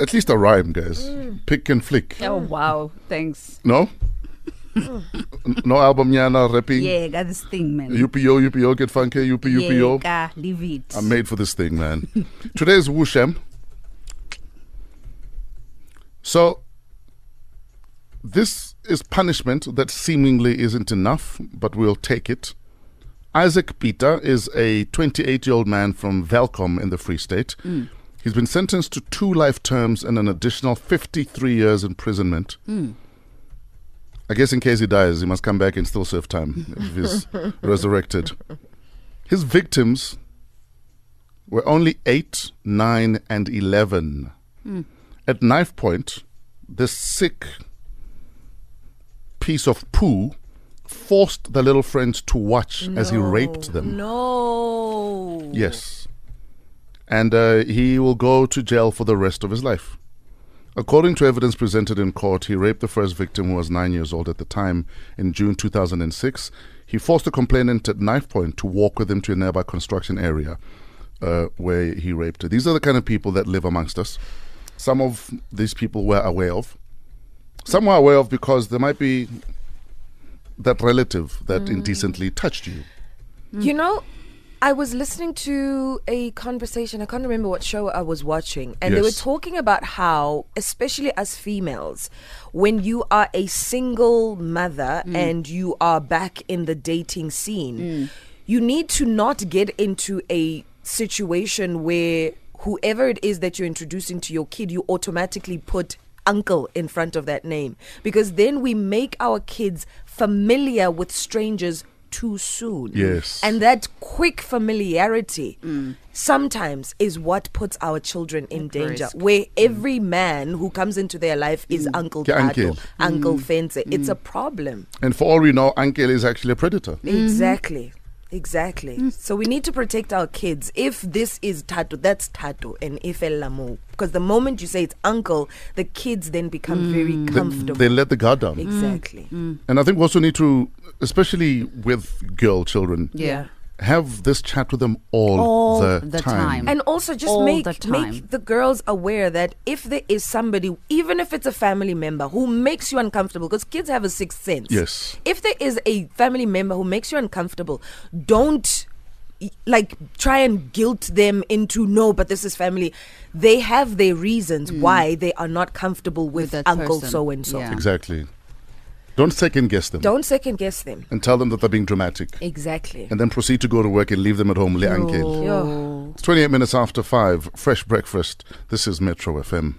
At least a rhyme, guys. Pick and flick. Oh mm. wow, thanks. No? Mm. no album yana rapping. Yeah, got this thing, man. UPO, UPO, get funky, UP, yeah, UPO. ka, leave it. I'm made for this thing, man. Today's is Wushem. So, this is punishment that seemingly isn't enough, but we'll take it. Isaac Peter is a 28 year old man from Welkom in the Free State. Mm. He's been sentenced to two life terms and an additional 53 years imprisonment. Hmm. I guess in case he dies, he must come back and still serve time if he's resurrected. His victims were only 8, 9, and 11. Hmm. At knife point, this sick piece of poo forced the little friends to watch as he raped them. No. Yes. And uh, he will go to jail for the rest of his life. According to evidence presented in court, he raped the first victim, who was nine years old at the time, in June 2006. He forced the complainant at knife point to walk with him to a nearby construction area uh, where he raped her. These are the kind of people that live amongst us. Some of these people we're aware of. Some we're aware of because there might be that relative that indecently touched you. You know, I was listening to a conversation. I can't remember what show I was watching, and they were talking about how, especially as females, when you are a single mother mm. and you are back in the dating scene, mm. you need to not get into a situation where whoever it is that you're introducing to your kid, you automatically put uncle in front of that name. Because then we make our kids familiar with strangers too soon. Yes. And that quick familiarity sometimes is what puts our children in danger. risk. Where mm. every man who comes into their life is mm. Uncle Yeah, Tato, uncle. Uncle mm. Fence. It's a problem. And for all we know, Uncle is actually a predator. Exactly. Exactly. Mm. So we need to protect our kids. If this is Tato, that's Tato and if El Lamo. Because the moment you say it's uncle, the kids then become very mm. comfortable. they let the guard down. Mm. exactly. And I think we also need to, especially with girl children, Yeah. Have this chat with them all, All the, the time. time. And also just All make the time. make the girls aware that if there is somebody, even if it's a family member who makes you uncomfortable, because kids have a sixth sense. Yes. If there is a family member who makes you uncomfortable, don't like try and guilt them into no, but this is family. They have their reasons why they are not comfortable with, Mm. With Uncle so and so. Exactly. Don't second guess them. Don't second guess them. And tell them that they're being dramatic. Exactly. And then proceed to go to work and leave them at home. Le. It's 28 minutes after 5. Fresh breakfast. This is Metro FM.